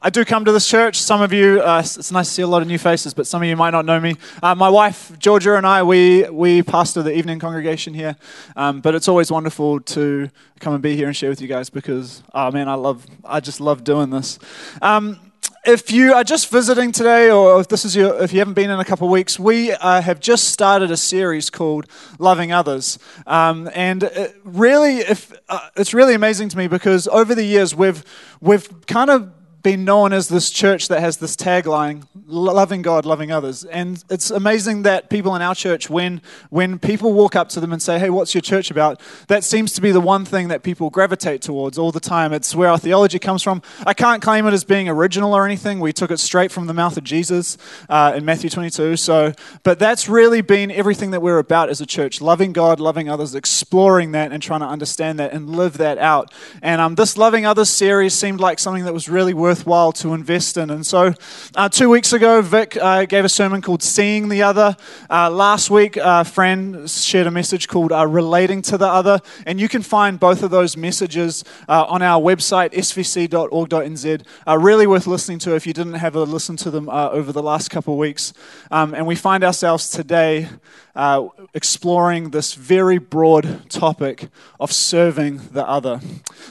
I do come to this church. Some of you, uh, it's nice to see a lot of new faces, but some of you might not know me. Uh, my wife, Georgia, and I, we, we pastor the evening congregation here. Um, but it's always wonderful to come and be here and share with you guys because, oh man, I love, I just love doing this. Um, if you are just visiting today, or if this is your, if you haven't been in a couple of weeks, we uh, have just started a series called "Loving Others," um, and it really, if uh, it's really amazing to me because over the years we've we've kind of been known as this church that has this tagline loving god loving others. And it's amazing that people in our church when when people walk up to them and say hey what's your church about? That seems to be the one thing that people gravitate towards all the time. It's where our theology comes from. I can't claim it as being original or anything. We took it straight from the mouth of jesus uh, in matthew 22 so but that's really been everything that we're about as a church loving god loving others exploring that and trying to understand that and live that out. And um, this loving others series seemed like something that was really worth worthwhile to invest in. And so, uh, two weeks ago, Vic uh, gave a sermon called Seeing the Other. Uh, last week, Fran shared a message called uh, Relating to the Other. And you can find both of those messages uh, on our website, svc.org.nz. really worth listening to if you didn't have a listen to them over the last couple of weeks. Um, and we find ourselves today exploring this very broad topic of serving the other.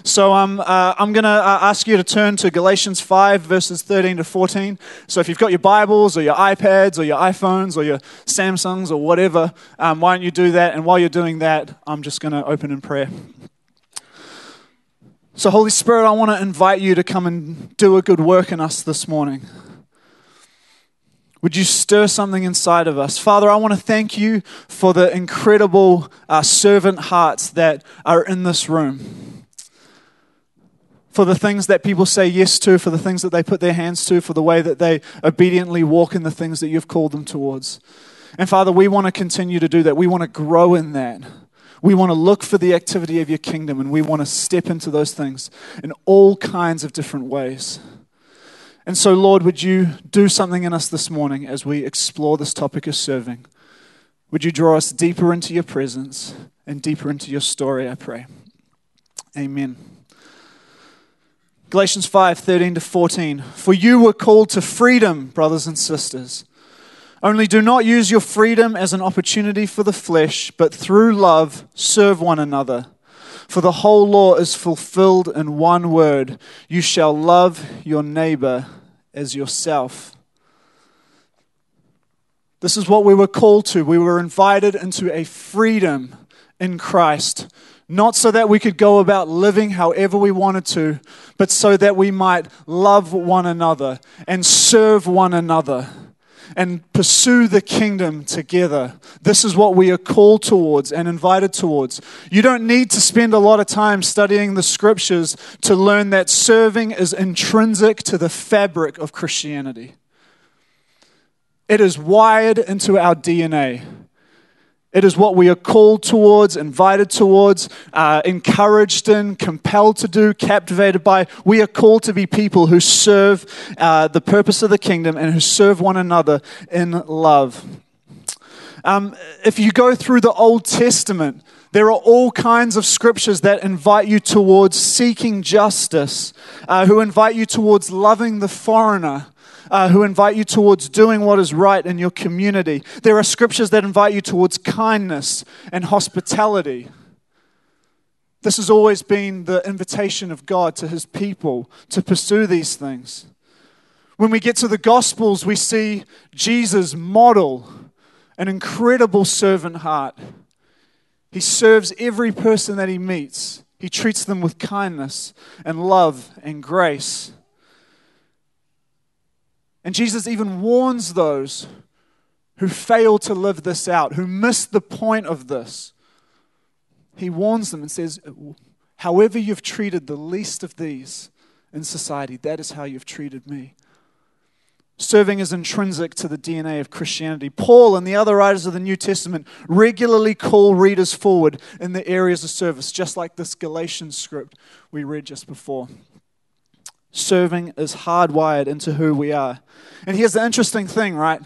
So um, I'm going to ask you to turn to Galatians 5, verses 13 to 14. So if you've got your Bibles or your iPads or your iPhones or your Samsungs or whatever, um, why don't you do that? And while you're doing that, I'm just going to open in prayer. So, Holy Spirit, I want to invite you to come and do a good work in us this morning. Would you stir something inside of us? Father, I want to thank you for the incredible uh, servant hearts that are in this room. For the things that people say yes to, for the things that they put their hands to, for the way that they obediently walk in the things that you've called them towards. And Father, we want to continue to do that. We want to grow in that. We want to look for the activity of your kingdom and we want to step into those things in all kinds of different ways. And so, Lord, would you do something in us this morning as we explore this topic of serving? Would you draw us deeper into your presence and deeper into your story, I pray. Amen. Galatians 5 13 to 14. For you were called to freedom, brothers and sisters. Only do not use your freedom as an opportunity for the flesh, but through love serve one another. For the whole law is fulfilled in one word you shall love your neighbor as yourself. This is what we were called to. We were invited into a freedom in Christ, not so that we could go about living however we wanted to, but so that we might love one another and serve one another and pursue the kingdom together. This is what we are called towards and invited towards. You don't need to spend a lot of time studying the scriptures to learn that serving is intrinsic to the fabric of Christianity. It is wired into our DNA. It is what we are called towards, invited towards, uh, encouraged in, compelled to do, captivated by. We are called to be people who serve uh, the purpose of the kingdom and who serve one another in love. Um, if you go through the Old Testament, there are all kinds of scriptures that invite you towards seeking justice, uh, who invite you towards loving the foreigner, uh, who invite you towards doing what is right in your community. There are scriptures that invite you towards kindness and hospitality. This has always been the invitation of God to his people to pursue these things. When we get to the Gospels, we see Jesus model an incredible servant heart. He serves every person that he meets. He treats them with kindness and love and grace. And Jesus even warns those who fail to live this out, who miss the point of this. He warns them and says, However, you've treated the least of these in society, that is how you've treated me. Serving is intrinsic to the DNA of Christianity. Paul and the other writers of the New Testament regularly call readers forward in the areas of service, just like this Galatians script we read just before. Serving is hardwired into who we are. And here's the interesting thing, right?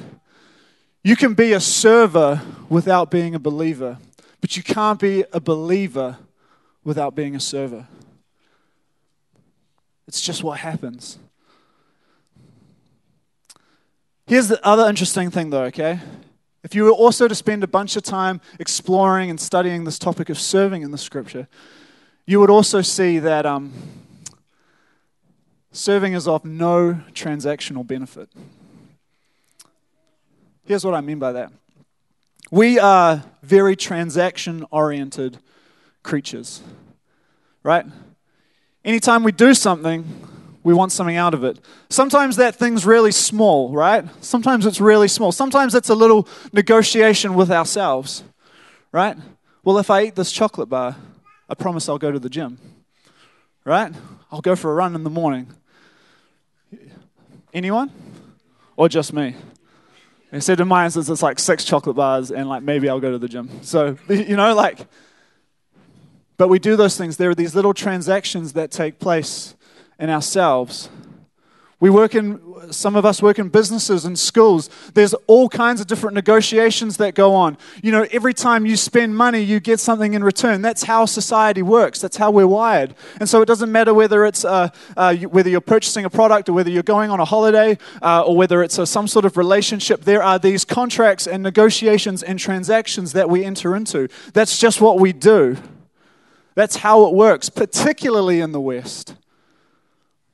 You can be a server without being a believer, but you can't be a believer without being a server. It's just what happens. Here's the other interesting thing, though, okay? If you were also to spend a bunch of time exploring and studying this topic of serving in the scripture, you would also see that um, serving is of no transactional benefit. Here's what I mean by that we are very transaction oriented creatures, right? Anytime we do something, we want something out of it. Sometimes that thing's really small, right? Sometimes it's really small. Sometimes it's a little negotiation with ourselves, right? Well, if I eat this chocolate bar, I promise I'll go to the gym, right? I'll go for a run in the morning. Anyone? Or just me? Instead, in my instance, it's like six chocolate bars and like maybe I'll go to the gym. So, you know, like, but we do those things. There are these little transactions that take place in ourselves. We work in, some of us work in businesses and schools. There's all kinds of different negotiations that go on. You know, every time you spend money, you get something in return. That's how society works. That's how we're wired. And so it doesn't matter whether it's uh, uh, whether you're purchasing a product or whether you're going on a holiday uh, or whether it's a, some sort of relationship. There are these contracts and negotiations and transactions that we enter into. That's just what we do. That's how it works, particularly in the West.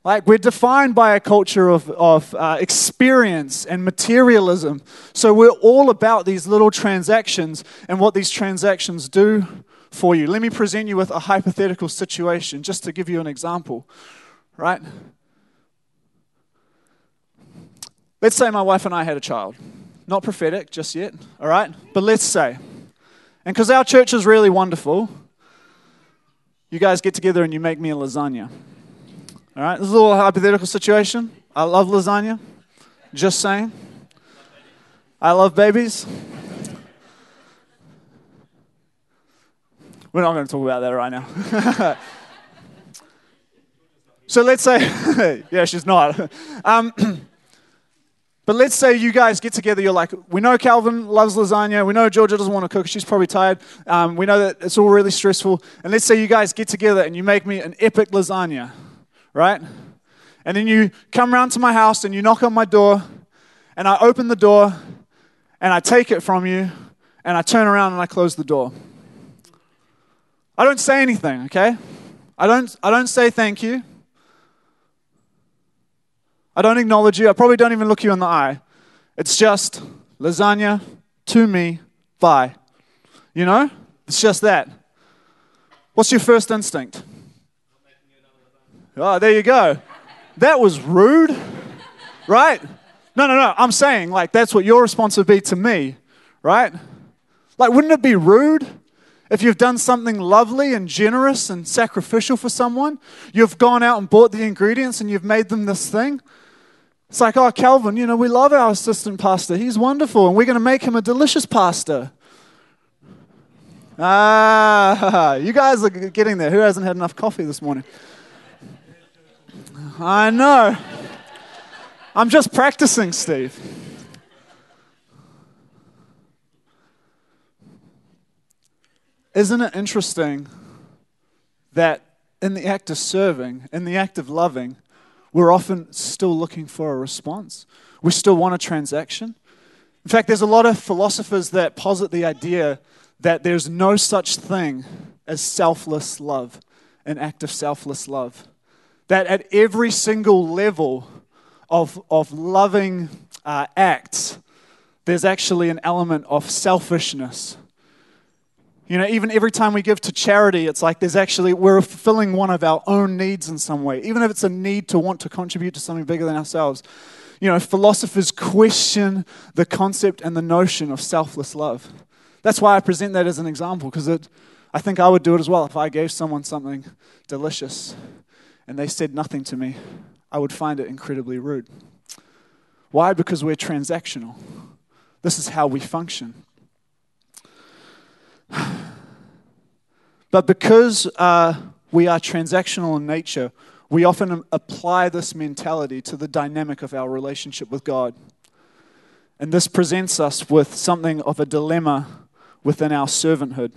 Like, we're defined by a culture of, of uh, experience and materialism. So, we're all about these little transactions and what these transactions do for you. Let me present you with a hypothetical situation just to give you an example, right? Let's say my wife and I had a child. Not prophetic just yet, all right? But let's say. And because our church is really wonderful, you guys get together and you make me a lasagna. All right, this is a little hypothetical situation. I love lasagna. Just saying. I love babies. We're not going to talk about that right now. so let's say, yeah, she's not. Um, but let's say you guys get together. You're like, we know Calvin loves lasagna. We know Georgia doesn't want to cook. She's probably tired. Um, we know that it's all really stressful. And let's say you guys get together and you make me an epic lasagna right? And then you come around to my house and you knock on my door, and I open the door and I take it from you, and I turn around and I close the door. I don't say anything, okay? I don't, I don't say thank you. I don't acknowledge you. I probably don't even look you in the eye. It's just lasagna to me, bye. You know? It's just that. What's your first instinct? Oh, there you go. That was rude, right? No, no, no. I'm saying, like, that's what your response would be to me, right? Like, wouldn't it be rude if you've done something lovely and generous and sacrificial for someone? You've gone out and bought the ingredients and you've made them this thing. It's like, oh, Calvin, you know, we love our assistant pastor. He's wonderful, and we're going to make him a delicious pastor. Ah, you guys are getting there. Who hasn't had enough coffee this morning? I know. I'm just practicing, Steve. Isn't it interesting that in the act of serving, in the act of loving, we're often still looking for a response? We still want a transaction. In fact, there's a lot of philosophers that posit the idea that there's no such thing as selfless love, an act of selfless love that at every single level of, of loving uh, acts, there's actually an element of selfishness. You know, even every time we give to charity, it's like there's actually, we're fulfilling one of our own needs in some way, even if it's a need to want to contribute to something bigger than ourselves. You know, philosophers question the concept and the notion of selfless love. That's why I present that as an example, because I think I would do it as well if I gave someone something delicious and they said nothing to me, I would find it incredibly rude. Why? Because we're transactional. This is how we function. But because uh, we are transactional in nature, we often apply this mentality to the dynamic of our relationship with God. And this presents us with something of a dilemma within our servanthood.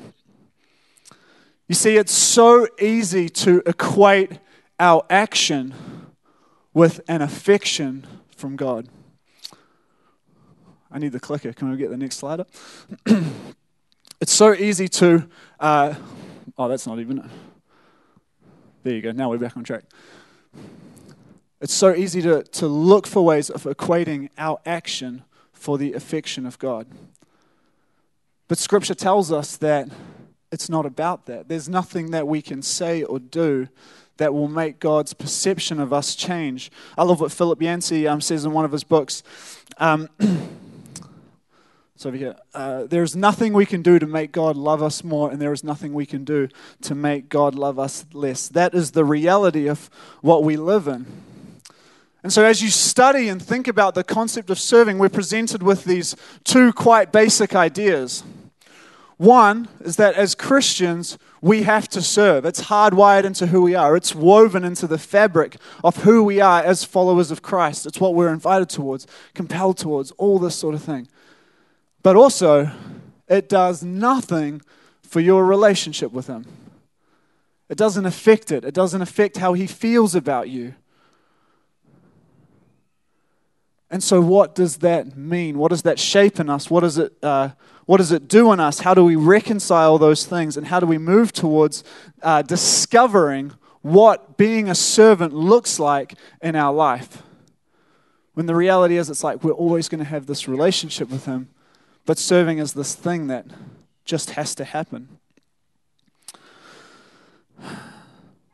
You see, it's so easy to equate our action with an affection from God. I need the clicker. Can we get the next slide up? it's so easy to. Uh, oh, that's not even it. There you go. Now we're back on track. It's so easy to, to look for ways of equating our action for the affection of God. But Scripture tells us that it's not about that. There's nothing that we can say or do that will make God's perception of us change. I love what Philip Yancey um, says in one of his books. Um, it's over here. Uh, there's nothing we can do to make God love us more, and there is nothing we can do to make God love us less. That is the reality of what we live in. And so, as you study and think about the concept of serving, we're presented with these two quite basic ideas. One is that as Christians, we have to serve. It's hardwired into who we are, it's woven into the fabric of who we are as followers of Christ. It's what we're invited towards, compelled towards, all this sort of thing. But also, it does nothing for your relationship with Him. It doesn't affect it, it doesn't affect how He feels about you. And so, what does that mean? What does that shape in us? What does it uh, what does it do in us? How do we reconcile those things? And how do we move towards uh, discovering what being a servant looks like in our life? When the reality is, it's like we're always going to have this relationship with Him, but serving is this thing that just has to happen.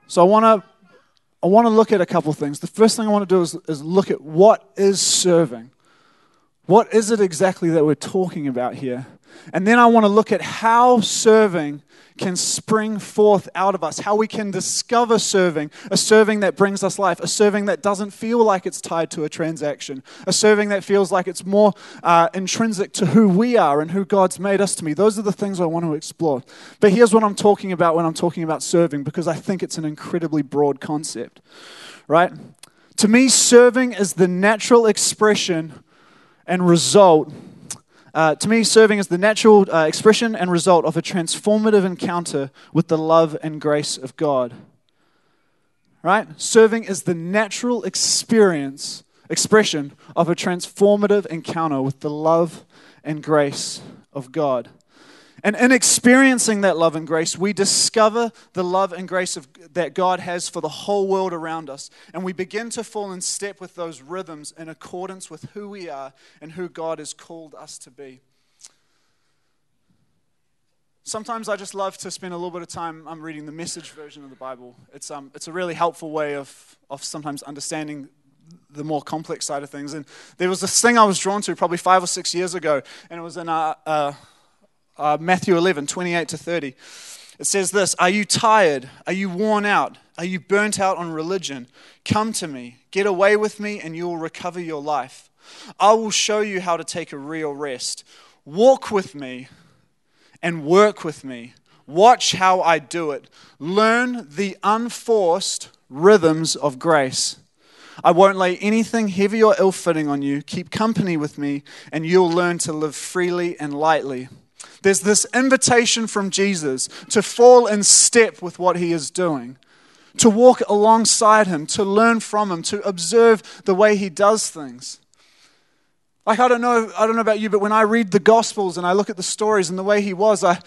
So I want to I want to look at a couple things. The first thing I want to do is, is look at what is serving. What is it exactly that we're talking about here? And then I want to look at how serving can spring forth out of us, how we can discover serving, a serving that brings us life, a serving that doesn't feel like it's tied to a transaction, a serving that feels like it's more uh, intrinsic to who we are and who God's made us to be. Those are the things I want to explore. But here's what I'm talking about when I'm talking about serving, because I think it's an incredibly broad concept, right? To me, serving is the natural expression and result uh, to me, serving is the natural uh, expression and result of a transformative encounter with the love and grace of God. Right? Serving is the natural experience, expression of a transformative encounter with the love and grace of God. And in experiencing that love and grace, we discover the love and grace of, that God has for the whole world around us. And we begin to fall in step with those rhythms in accordance with who we are and who God has called us to be. Sometimes I just love to spend a little bit of time I'm reading the message version of the Bible. It's, um, it's a really helpful way of, of sometimes understanding the more complex side of things. And there was this thing I was drawn to probably five or six years ago, and it was in uh, uh, uh, Matthew 11, 28 to 30. It says this Are you tired? Are you worn out? Are you burnt out on religion? Come to me, get away with me, and you will recover your life. I will show you how to take a real rest. Walk with me and work with me. Watch how I do it. Learn the unforced rhythms of grace. I won't lay anything heavy or ill fitting on you. Keep company with me, and you'll learn to live freely and lightly. There's this invitation from Jesus to fall in step with what he is doing, to walk alongside him, to learn from him, to observe the way he does things. Like I don't know, I don't know about you, but when I read the Gospels and I look at the stories and the way he was, I,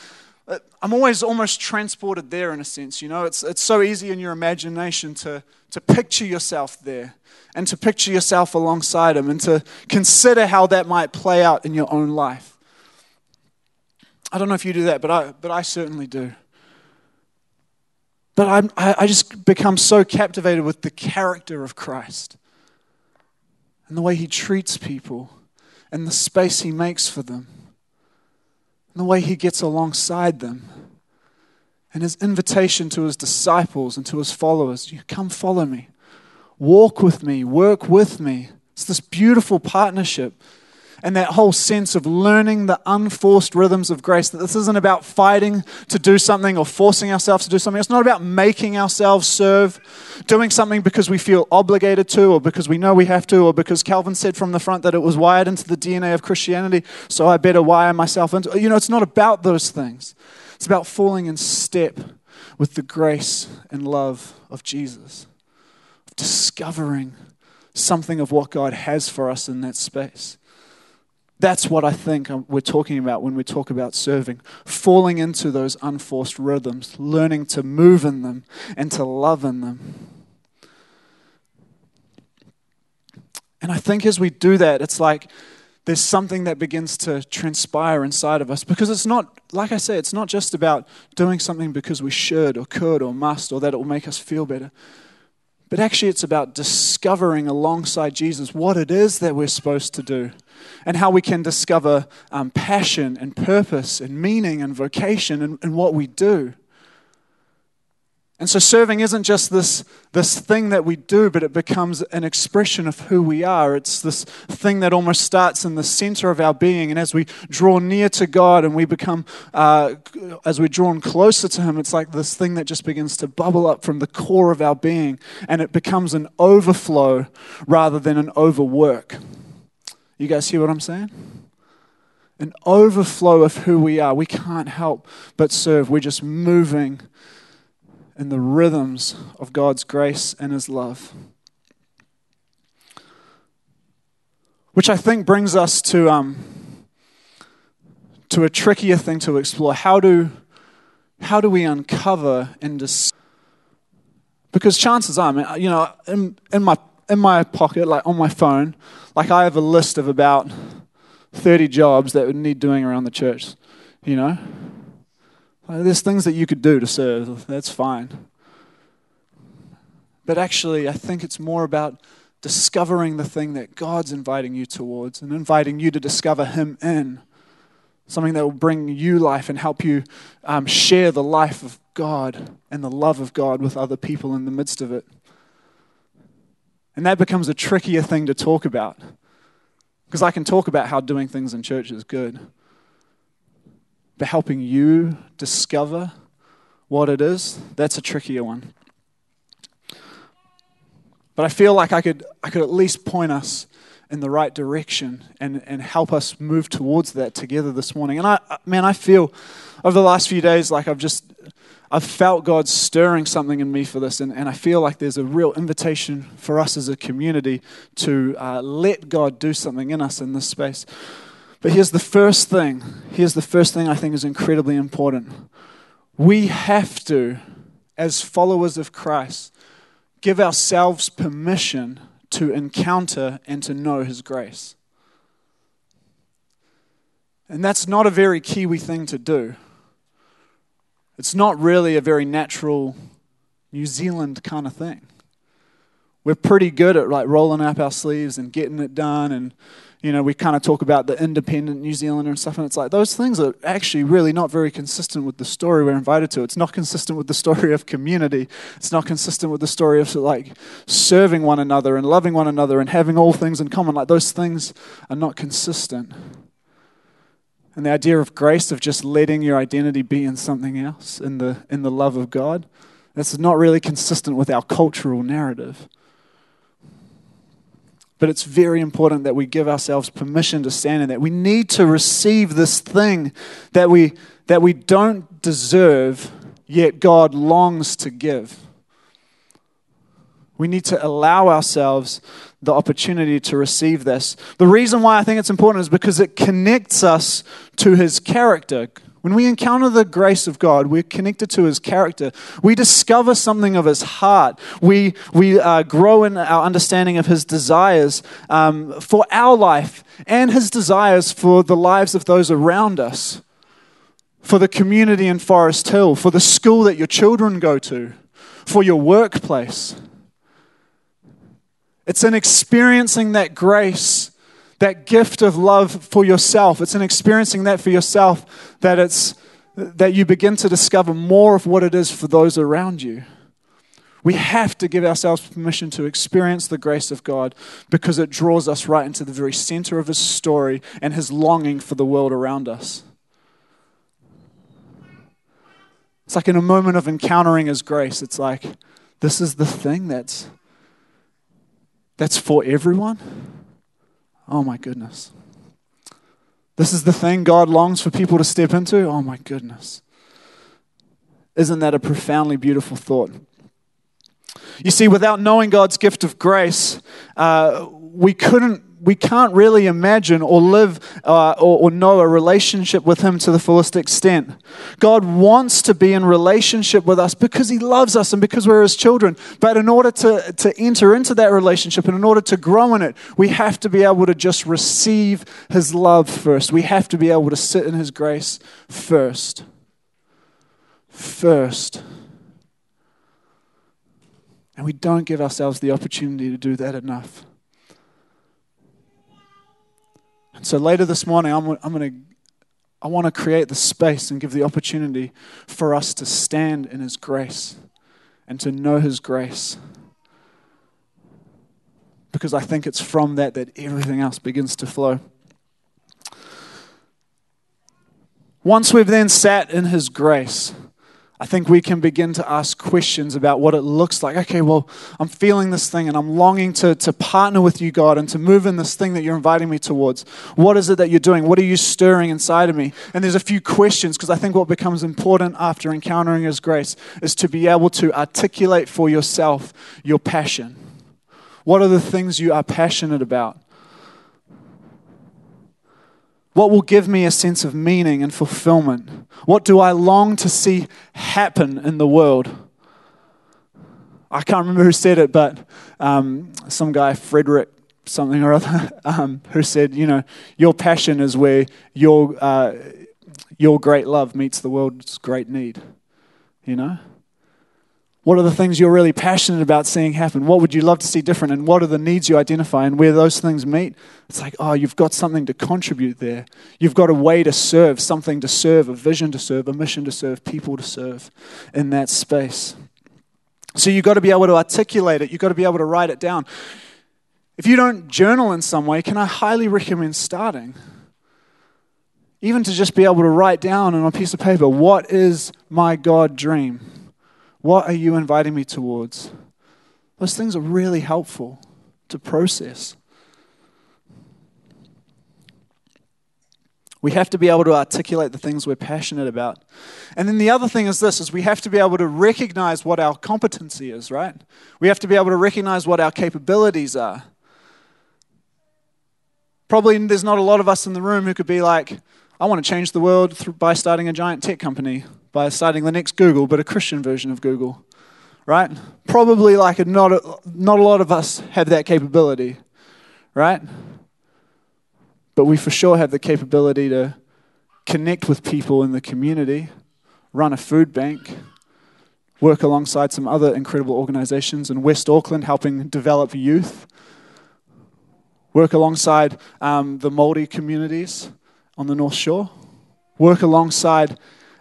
I'm always almost transported there in a sense. You know, it's it's so easy in your imagination to to picture yourself there and to picture yourself alongside him and to consider how that might play out in your own life. I don't know if you do that, but I, but I certainly do. But I'm, I, I just become so captivated with the character of Christ and the way he treats people and the space he makes for them and the way he gets alongside them. And his invitation to his disciples and to his followers you come follow me. Walk with me. Work with me. It's this beautiful partnership and that whole sense of learning the unforced rhythms of grace. That this isn't about fighting to do something or forcing ourselves to do something. It's not about making ourselves serve, doing something because we feel obligated to, or because we know we have to, or because Calvin said from the front that it was wired into the DNA of Christianity, so I better wire myself into. You know, it's not about those things. It's about falling in step with the grace and love of Jesus, of discovering something of what God has for us in that space. That's what I think um, we're talking about when we talk about serving. Falling into those unforced rhythms, learning to move in them and to love in them. And I think as we do that, it's like there's something that begins to transpire inside of us because it's not, like I say, it's not just about doing something because we should or could or must or that it will make us feel better. But actually, it's about discovering alongside Jesus what it is that we're supposed to do and how we can discover um, passion and purpose and meaning and vocation in, what we do. And so serving isn't just this, this thing that we do, but it becomes an expression of who we are. It's this thing that almost starts in the center of our being. And as we draw near to God and we become, uh, as we're drawn closer to Him, it's like this thing that just begins to bubble up from the core of our being. And it becomes an overflow rather than an overwork. You guys hear what I'm saying? An overflow of who we are. We can't help but serve. We're just moving in the rhythms of God's grace and His love. Which I think brings us to, um, to a trickier thing to explore. How do, how do we uncover and dis- because chances are, I mean, you know, in, in, my, in my pocket, like on my phone, like I have a list of about 30 jobs that would need doing around the church, you know? There's things that you could do to serve, that's fine. But actually, I think it's more about discovering the thing that God's inviting you towards and inviting you to discover Him in. Something that will bring you life and help you um, share the life of God and the love of God with other people in the midst of it. And that becomes a trickier thing to talk about. Because I can talk about how doing things in church is good. But helping you discover what it is, that's a trickier one. But I feel like I could, I could at least point us in the right direction and, and help us move towards that together this morning. And I, man, I feel over the last few days like I've just, I've felt God stirring something in me for this. And, and I feel like there's a real invitation for us as a community to uh, let God do something in us in this space. But here's the first thing. Here's the first thing I think is incredibly important. We have to, as followers of Christ, give ourselves permission to encounter and to know His grace. And that's not a very Kiwi thing to do. It's not really a very natural New Zealand kind of thing. We're pretty good at like rolling up our sleeves and getting it done and you know, we kind of talk about the independent New Zealander and stuff, and it's like those things are actually really not very consistent with the story we're invited to. It's not consistent with the story of community. It's not consistent with the story of like serving one another and loving one another and having all things in common. Like those things are not consistent. And the idea of grace, of just letting your identity be in something else, in the, in the love of God, that's not really consistent with our cultural narrative. But it's very important that we give ourselves permission to stand in that. We need to receive this thing that we, that we don't deserve, yet God longs to give. We need to allow ourselves the opportunity to receive this. The reason why I think it's important is because it connects us to his character. When we encounter the grace of God, we're connected to His character. We discover something of His heart. We, we uh, grow in our understanding of His desires um, for our life and His desires for the lives of those around us, for the community in Forrest Hill, for the school that your children go to, for your workplace. It's in experiencing that grace that gift of love for yourself. It's in experiencing that for yourself that it's that you begin to discover more of what it is for those around you. We have to give ourselves permission to experience the grace of God because it draws us right into the very center of His story and His longing for the world around us. It's like in a moment of encountering His grace, it's like, this is the thing that's, that's for everyone. Oh my goodness. This is the thing God longs for people to step into? Oh my goodness. Isn't that a profoundly beautiful thought? You see, without knowing God's gift of grace, uh, we couldn't we can't really imagine or live uh, or, or know a relationship with Him to the fullest extent. God wants to be in relationship with us because He loves us and because we're His children. But in order to, to enter into that relationship and in order to grow in it, we have to be able to just receive His love first. We have to be able to sit in His grace first. First. And we don't give ourselves the opportunity to do that enough. And so later this morning, I'm, I'm going to. I want to create the space and give the opportunity for us to stand in His grace and to know His grace. Because I think it's from that that everything else begins to flow. Once we've then sat in His grace, I think we can begin to ask questions about what it looks like. Okay, well, I'm feeling this thing and I'm longing to, to partner with you, God, and to move in this thing that you're inviting me towards. What is it that you're doing? What are you stirring inside of me? And there's a few questions because I think what becomes important after encountering His grace is to be able to articulate for yourself your passion. What are the things you are passionate about? What will give me a sense of meaning and fulfillment? What do I long to see happen in the world? I can't remember who said it, but um, some guy, Frederick something or other, um, who said, you know, your passion is where your, uh, your great love meets the world's great need. You know? What are the things you're really passionate about seeing happen? What would you love to see different? And what are the needs you identify? And where those things meet, it's like, oh, you've got something to contribute there. You've got a way to serve, something to serve, a vision to serve, a mission to serve, people to serve in that space. So you've got to be able to articulate it, you've got to be able to write it down. If you don't journal in some way, can I highly recommend starting? Even to just be able to write down on a piece of paper, what is my God dream? What are you inviting me towards? Those things are really helpful to process. We have to be able to articulate the things we're passionate about. And then the other thing is this is we have to be able to recognize what our competency is, right? We have to be able to recognize what our capabilities are. Probably there's not a lot of us in the room who could be like, I want to change the world by starting a giant tech company by starting the next Google, but a Christian version of Google, right? Probably like a, not, a, not a lot of us have that capability, right? But we for sure have the capability to connect with people in the community, run a food bank, work alongside some other incredible organizations in West Auckland helping develop youth, work alongside um, the Māori communities on the North Shore, work alongside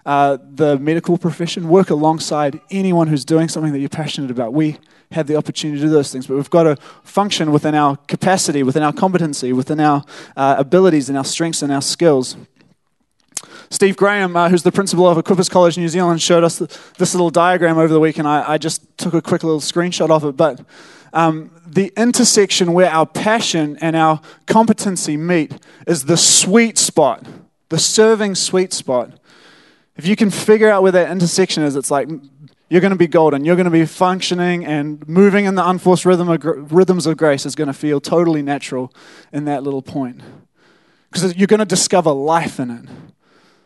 uh, the medical profession, work alongside anyone who's doing something that you're passionate about. We have the opportunity to do those things, but we've got to function within our capacity, within our competency, within our uh, abilities and our strengths and our skills. Steve Graham, uh, who's the principal of Equippers College New Zealand, showed us this little diagram over the week, and I, I just took a quick little screenshot of it. But um, the intersection where our passion and our competency meet is the sweet spot, the serving sweet spot. If you can figure out where that intersection is, it's like you're going to be golden. You're going to be functioning and moving in the unforced rhythm of, rhythms of grace is going to feel totally natural in that little point. Because you're going to discover life in it.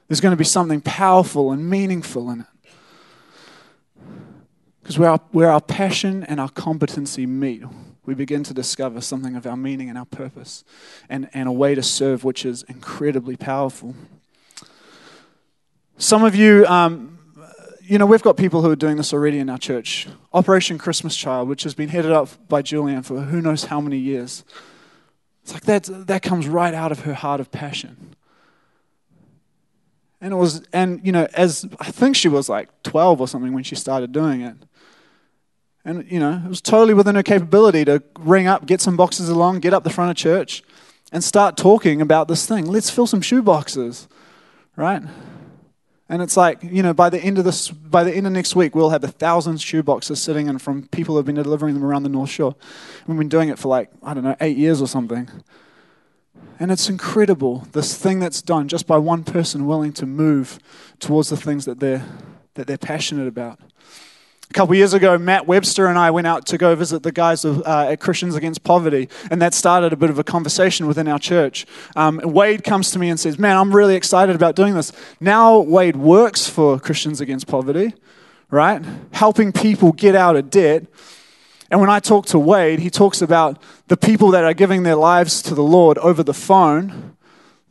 There's going to be something powerful and meaningful in it. Because where our, where our passion and our competency meet, we begin to discover something of our meaning and our purpose and, and a way to serve which is incredibly powerful. Some of you, um, you know, we've got people who are doing this already in our church. Operation Christmas Child, which has been headed up by Julianne for who knows how many years. It's like that, that comes right out of her heart of passion. And it was, and you know, as I think she was like 12 or something when she started doing it. And, you know, it was totally within her capability to ring up, get some boxes along, get up the front of church, and start talking about this thing. Let's fill some shoe boxes, right? And it's like, you know, by the end of this, by the end of next week, we'll have a thousand shoeboxes sitting in from people who have been delivering them around the North Shore. We've been doing it for like, I don't know, eight years or something. And it's incredible, this thing that's done just by one person willing to move towards the things that they're, that they're passionate about. A couple years ago, Matt Webster and I went out to go visit the guys of, uh, at Christians Against Poverty, and that started a bit of a conversation within our church. Um, Wade comes to me and says, Man, I'm really excited about doing this. Now, Wade works for Christians Against Poverty, right? Helping people get out of debt. And when I talk to Wade, he talks about the people that are giving their lives to the Lord over the phone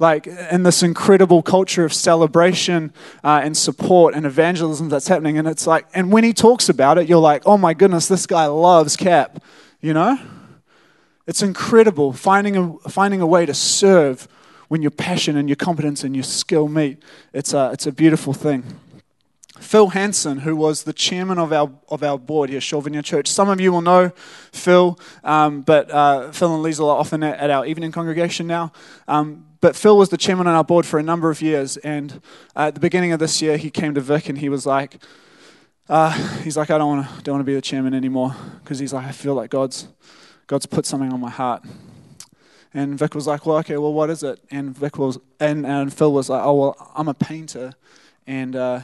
like in this incredible culture of celebration uh, and support and evangelism that's happening and it's like and when he talks about it you're like oh my goodness this guy loves CAP you know it's incredible finding a, finding a way to serve when your passion and your competence and your skill meet it's a, it's a beautiful thing Phil Hansen, who was the chairman of our, of our board here, Shore Vineyard Church. Some of you will know Phil, um, but uh, Phil and Lisa are often at, at, our evening congregation now. Um, but Phil was the chairman on our board for a number of years, and uh, at the beginning of this year, he came to Vic and he was like, uh, he's like, I don't want to don't want to be the chairman anymore because he's like, I feel like God's God's put something on my heart. And Vic was like, well, okay, well, what is it? And Vic was, and, and Phil was like, oh, well, I'm a painter, and uh,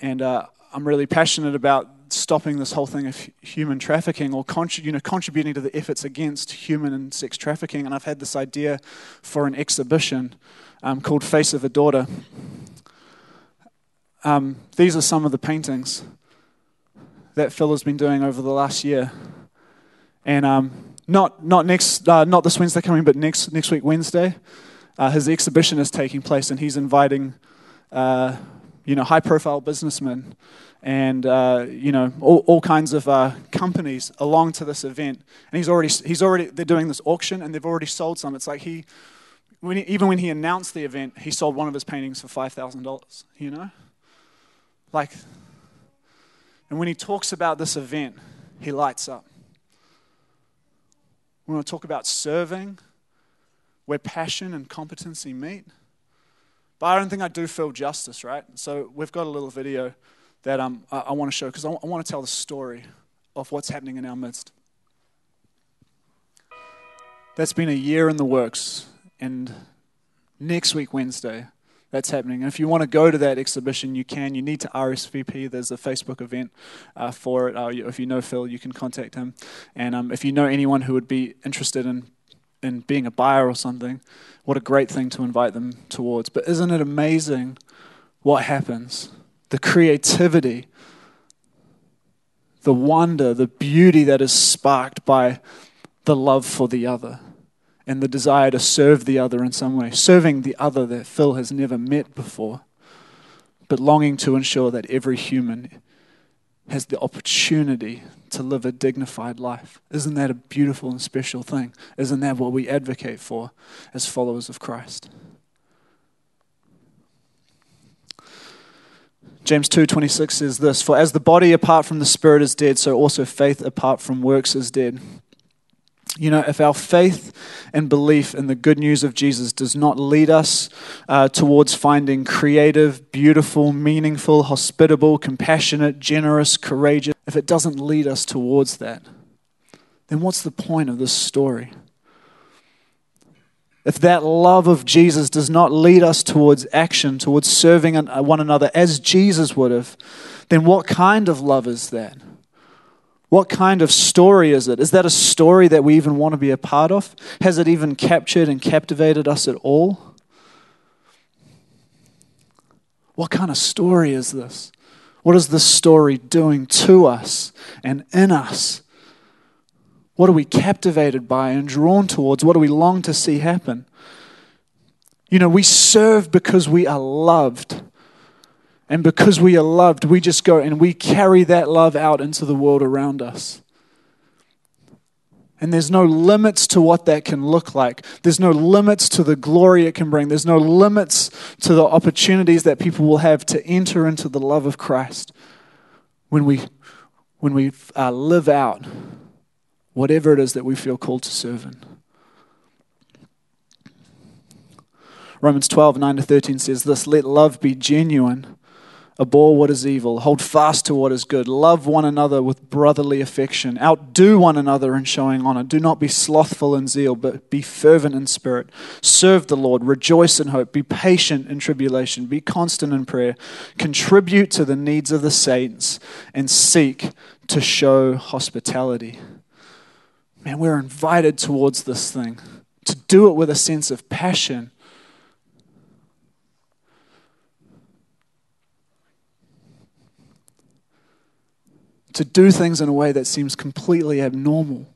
and uh, I'm really passionate about stopping this whole thing of human trafficking or you know, contributing to the efforts against human and sex trafficking. And I've had this idea for an exhibition um, called Face of a Daughter. Um, these are some of the paintings that Phil has been doing over the last year. And um, not, not, next, uh, not this Wednesday coming, but next, next week, Wednesday, uh, his exhibition is taking place and he's inviting uh, you know, high profile businessmen and uh, you know all, all kinds of uh, companies along to this event. And he's already he's already they're doing this auction and they've already sold some. It's like he, when he even when he announced the event, he sold one of his paintings for five thousand dollars. You know, like, and when he talks about this event, he lights up. We want to talk about serving, where passion and competency meet. But I don't think I do feel justice, right? So we've got a little video that um, I, I want to show because I want to tell the story of what's happening in our midst. That's been a year in the works, and next week, Wednesday, that's happening. And if you want to go to that exhibition, you can. You need to RSVP. There's a Facebook event uh, for it. Uh, if you know Phil, you can contact him. And um, if you know anyone who would be interested in in being a buyer or something, what a great thing to invite them towards. But isn't it amazing what happens? The creativity, the wonder, the beauty that is sparked by the love for the other and the desire to serve the other in some way, serving the other that Phil has never met before, but longing to ensure that every human has the opportunity to live a dignified life. Isn't that a beautiful and special thing? Isn't that what we advocate for as followers of Christ? James 2:26 says this, "For as the body apart from the spirit is dead, so also faith apart from works is dead." You know, if our faith and belief in the good news of Jesus does not lead us uh, towards finding creative, beautiful, meaningful, hospitable, compassionate, generous, courageous, if it doesn't lead us towards that, then what's the point of this story? If that love of Jesus does not lead us towards action, towards serving uh, one another as Jesus would have, then what kind of love is that? What kind of story is it? Is that a story that we even want to be a part of? Has it even captured and captivated us at all? What kind of story is this? What is this story doing to us and in us? What are we captivated by and drawn towards? What do we long to see happen? You know, we serve because we are loved. And because we are loved, we just go and we carry that love out into the world around us. And there's no limits to what that can look like. There's no limits to the glory it can bring. There's no limits to the opportunities that people will have to enter into the love of Christ when we, when we uh, live out whatever it is that we feel called to serve in. Romans 12, 9 to 13 says this Let love be genuine. Abhor what is evil, hold fast to what is good, love one another with brotherly affection, outdo one another in showing honor. Do not be slothful in zeal, but be fervent in spirit. Serve the Lord, rejoice in hope, be patient in tribulation, be constant in prayer, contribute to the needs of the saints, and seek to show hospitality. Man, we're invited towards this thing, to do it with a sense of passion to do things in a way that seems completely abnormal.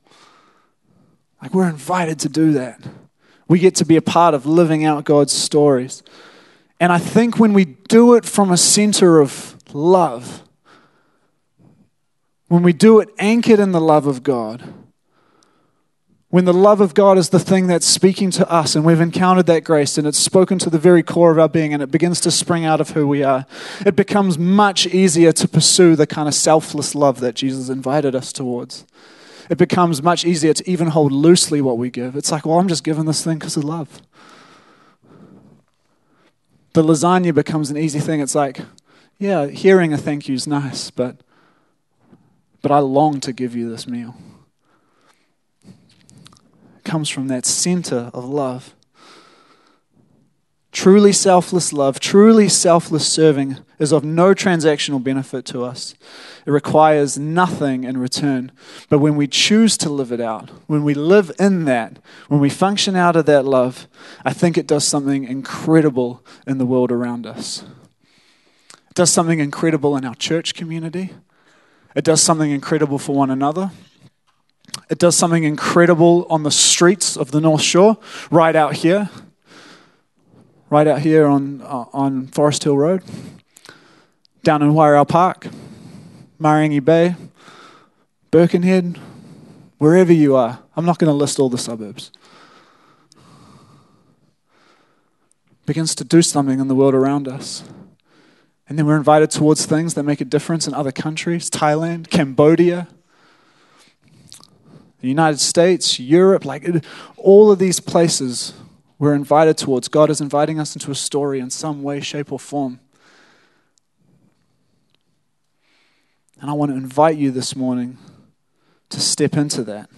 Like we're invited to do that. We get to be a part of living out God's stories. And I think when we do it from a center of love, when we do it anchored in the love of God, when the love of God is the thing that's speaking to us and we've encountered that grace and it's spoken to the very core of our being and it begins to spring out of who we are, it becomes much easier to pursue the kind of selfless love that Jesus invited us towards. It becomes much easier to even hold loosely what we give. It's like, well, I'm just giving this thing because of love. The lasagna becomes an easy thing. It's like, yeah, hearing a thank you is nice, but, but I long to give you this meal comes from that center of love. Truly selfless love, truly selfless serving is of no transactional benefit to us. It requires nothing in return. But when we choose to live it out, when we live in that, when we function out of that love, I think it does something incredible in the world around us. It does something incredible in our church community. It does something incredible for one another. It does something incredible on the streets of the North Shore, right out here, right out here on, uh, on Forrest Hill Road, down in Wairau Park, Mairangi Bay, Birkenhead, wherever you are. I'm not going to list all the suburbs. Begins to do something in the world around us. And then we're invited towards things that make a difference in other countries. Thailand, Cambodia the United States, Europe, like all of these places we're invited towards. God is inviting us into a story in some way, shape, or form. And I want to invite you this morning to step into that.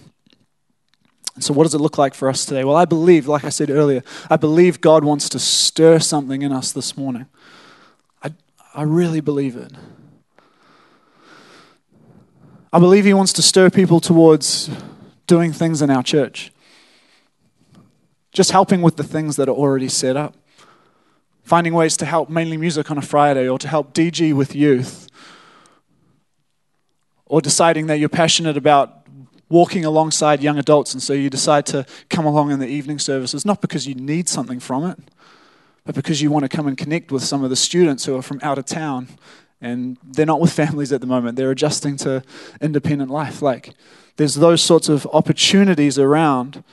And so, what does it look like for us today? Well, I believe, like I said earlier, I believe God wants to stir something in us this morning. I, I really believe it. I believe He wants to stir people towards doing things in our church. Just helping with the things that are already set up. Finding ways to help mainly music on a Friday or to help DG with youth. Or deciding that you're passionate about walking alongside young adults and so you decide to come along in the evening services, not because you need something from it, but because you want to come and connect with some of the students who are from out of town and they're not with families at the moment. They're adjusting to independent life. Like, there's those sorts of opportunities around.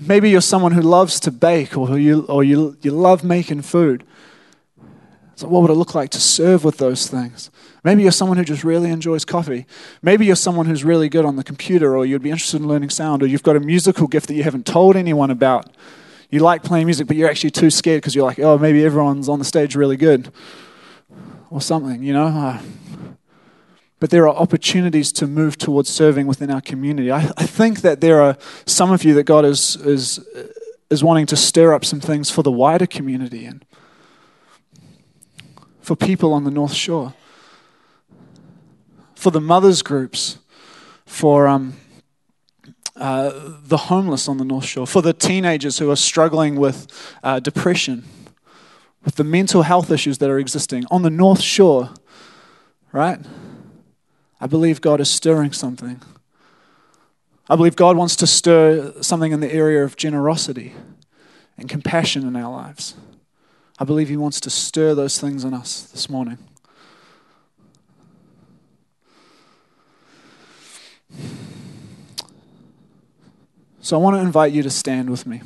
Maybe you're someone who loves to bake or you, or you, you love making food. So, what would it look like to serve with those things? Maybe you're someone who just really enjoys coffee. Maybe you're someone who's really good on the computer, or you'd be interested in learning sound, or you've got a musical gift that you haven't told anyone about. You like playing music, but you're actually too scared because you're like, oh, maybe everyone's on the stage really good, or something, you know? Uh, but there are opportunities to move towards serving within our community. I, I think that there are some of you that God is, is, is wanting to stir up some things for the wider community and for people on the North Shore, for the mothers' groups, for um, uh, the homeless on the North Shore, for the teenagers who are struggling with uh, depression, with the mental health issues that are existing on the North Shore, right? I believe God is stirring something. I believe God wants to stir something in the area of generosity and compassion in our lives. I believe He wants to stir those things in us this morning. So I want to invite you to stand with me.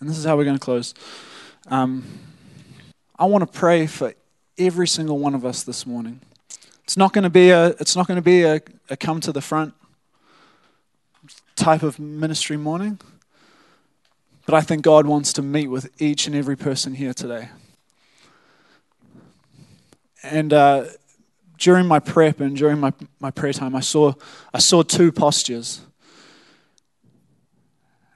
And this is how we're going to close. Um, I want to pray for every single one of us this morning. It's not going to be a, it's not going to be a, a come to the front type of ministry morning. But I think God wants to meet with each and every person here today. and uh, during my prep and during my, my prayer time, I saw, I saw two postures.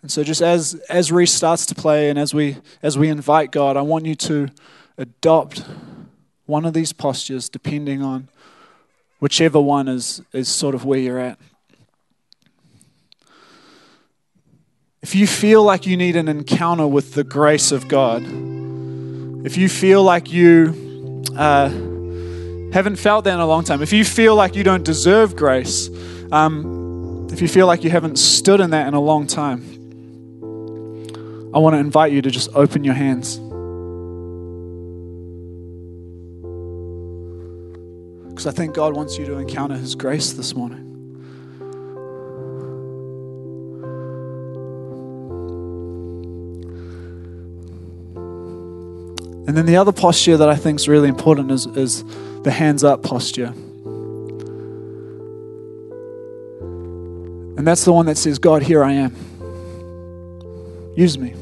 And so, just as, as Reese starts to play and as we, as we invite God, I want you to adopt one of these postures depending on whichever one is, is sort of where you're at. If you feel like you need an encounter with the grace of God, if you feel like you uh, haven't felt that in a long time, if you feel like you don't deserve grace, um, if you feel like you haven't stood in that in a long time, I want to invite you to just open your hands. Because I think God wants you to encounter His grace this morning. And then the other posture that I think is really important is, is the hands up posture. And that's the one that says, God, here I am. Use me.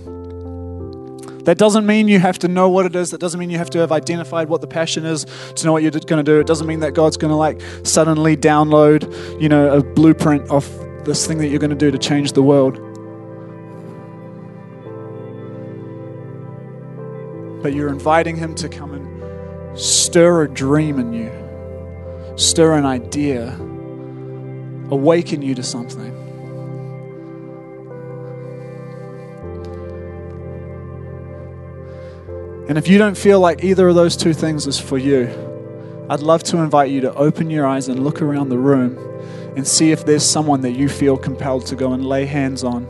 That doesn't mean you have to know what it is. That doesn't mean you have to have identified what the passion is to know what you're going to do. It doesn't mean that God's going to like suddenly download, you know, a blueprint of this thing that you're going to do to change the world. but you're inviting Him to come and stir a dream in you, stir an idea, awaken you to something. And if you don't feel like either of those two things is for you, I'd love to invite you to open your eyes and look around the room and see if there's someone that you feel compelled to go and lay hands on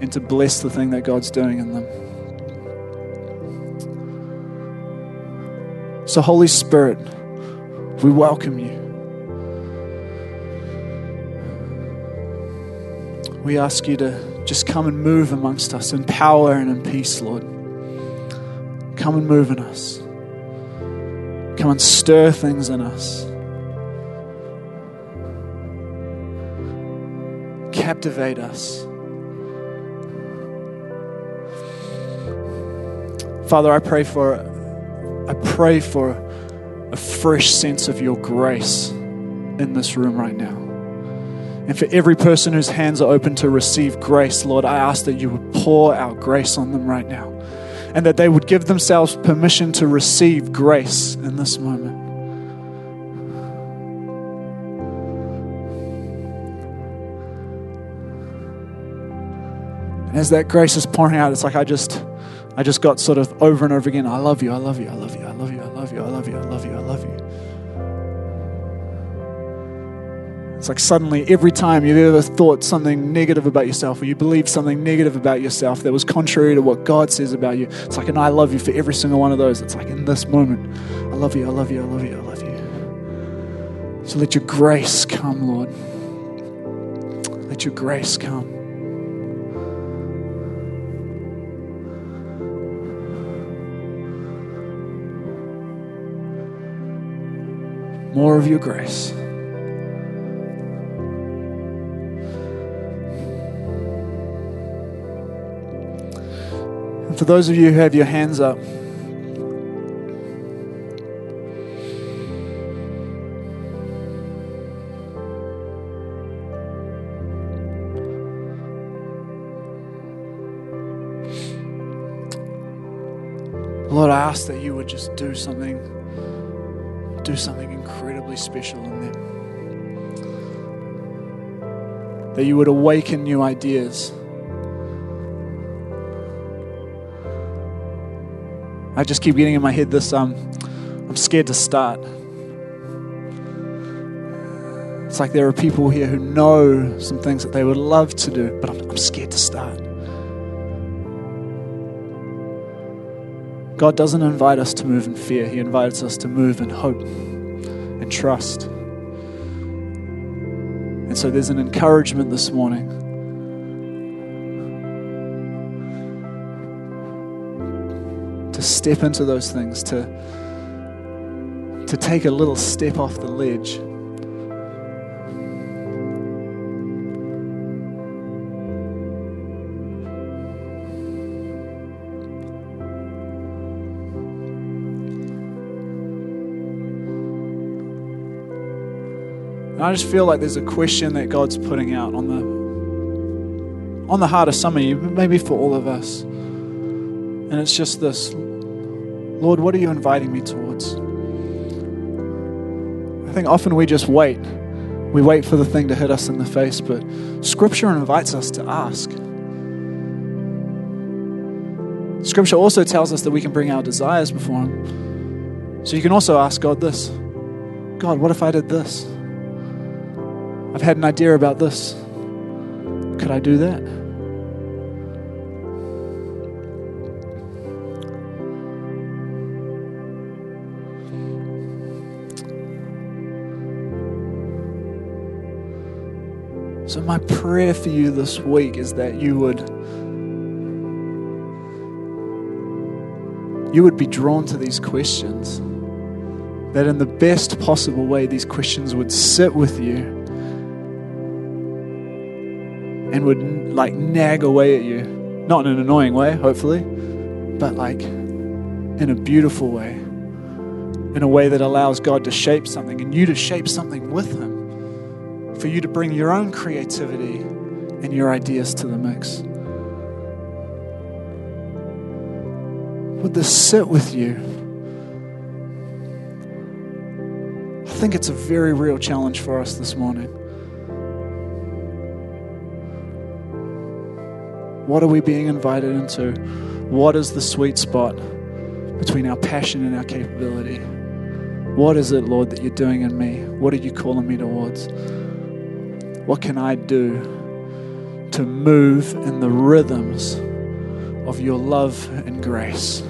and to bless the thing that God's doing in them. So, Holy Spirit, we welcome you. We ask you to just come and move amongst us in power and in peace, Lord. Come and move in us. Come and stir things in us. Captivate us. Father, I pray for I pray for a fresh sense of your grace in this room right now. And for every person whose hands are open to receive grace, Lord, I ask that you would pour out grace on them right now and that they would give themselves permission to receive grace in this moment. And as that grace is pouring out, it's like I just I just got sort of over and over again I love you, I love you, I love you, I love you, I love you, I love you, I love you, I love you. It's like suddenly every time you've ever thought something negative about yourself or you believe something negative about yourself that was contrary to what God says about you, it's like an I love you for every single one of those. It's like in this moment, I love you, I love you, I love you, I love you. So let your grace come, Lord. Let your grace come. more of your grace. And for those of you who have your hands up, Lord, I ask that you would just do something do something incredibly special in them. That you would awaken new ideas. I just keep getting in my head this um, I'm scared to start. It's like there are people here who know some things that they would love to do, but I'm, I'm scared to start. God doesn't invite us to move in fear, He invites us to move in hope and trust. And so there's an encouragement this morning. Step into those things, to, to take a little step off the ledge And I just feel like there's a question that God's putting out on the on the heart of some of you, maybe for all of us. And it's just this Lord, what are you inviting me towards? I think often we just wait. We wait for the thing to hit us in the face, but Scripture invites us to ask. Scripture also tells us that we can bring our desires before Him. So you can also ask God this God, what if I did this? I've had an idea about this. Could I do that? Prayer for you this week is that you would. You would be drawn to these questions. That in the best possible way, these questions would sit with you and would like nag away at you. Not in an annoying way, hopefully, but like in a beautiful way. In a way that allows God to shape something and you to shape something with Him for you to bring your own creativity and your ideas to the mix. Would this sit with you? I think it's a very real challenge for us this morning. What are we being invited into? What is the sweet spot between our passion and our capability? What is it, Lord, that you're doing in me? What are you calling me towards? What can I do to move in the rhythms of your love and grace?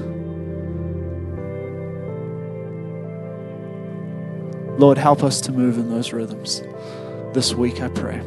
Lord, help us to move in those rhythms this week, I pray.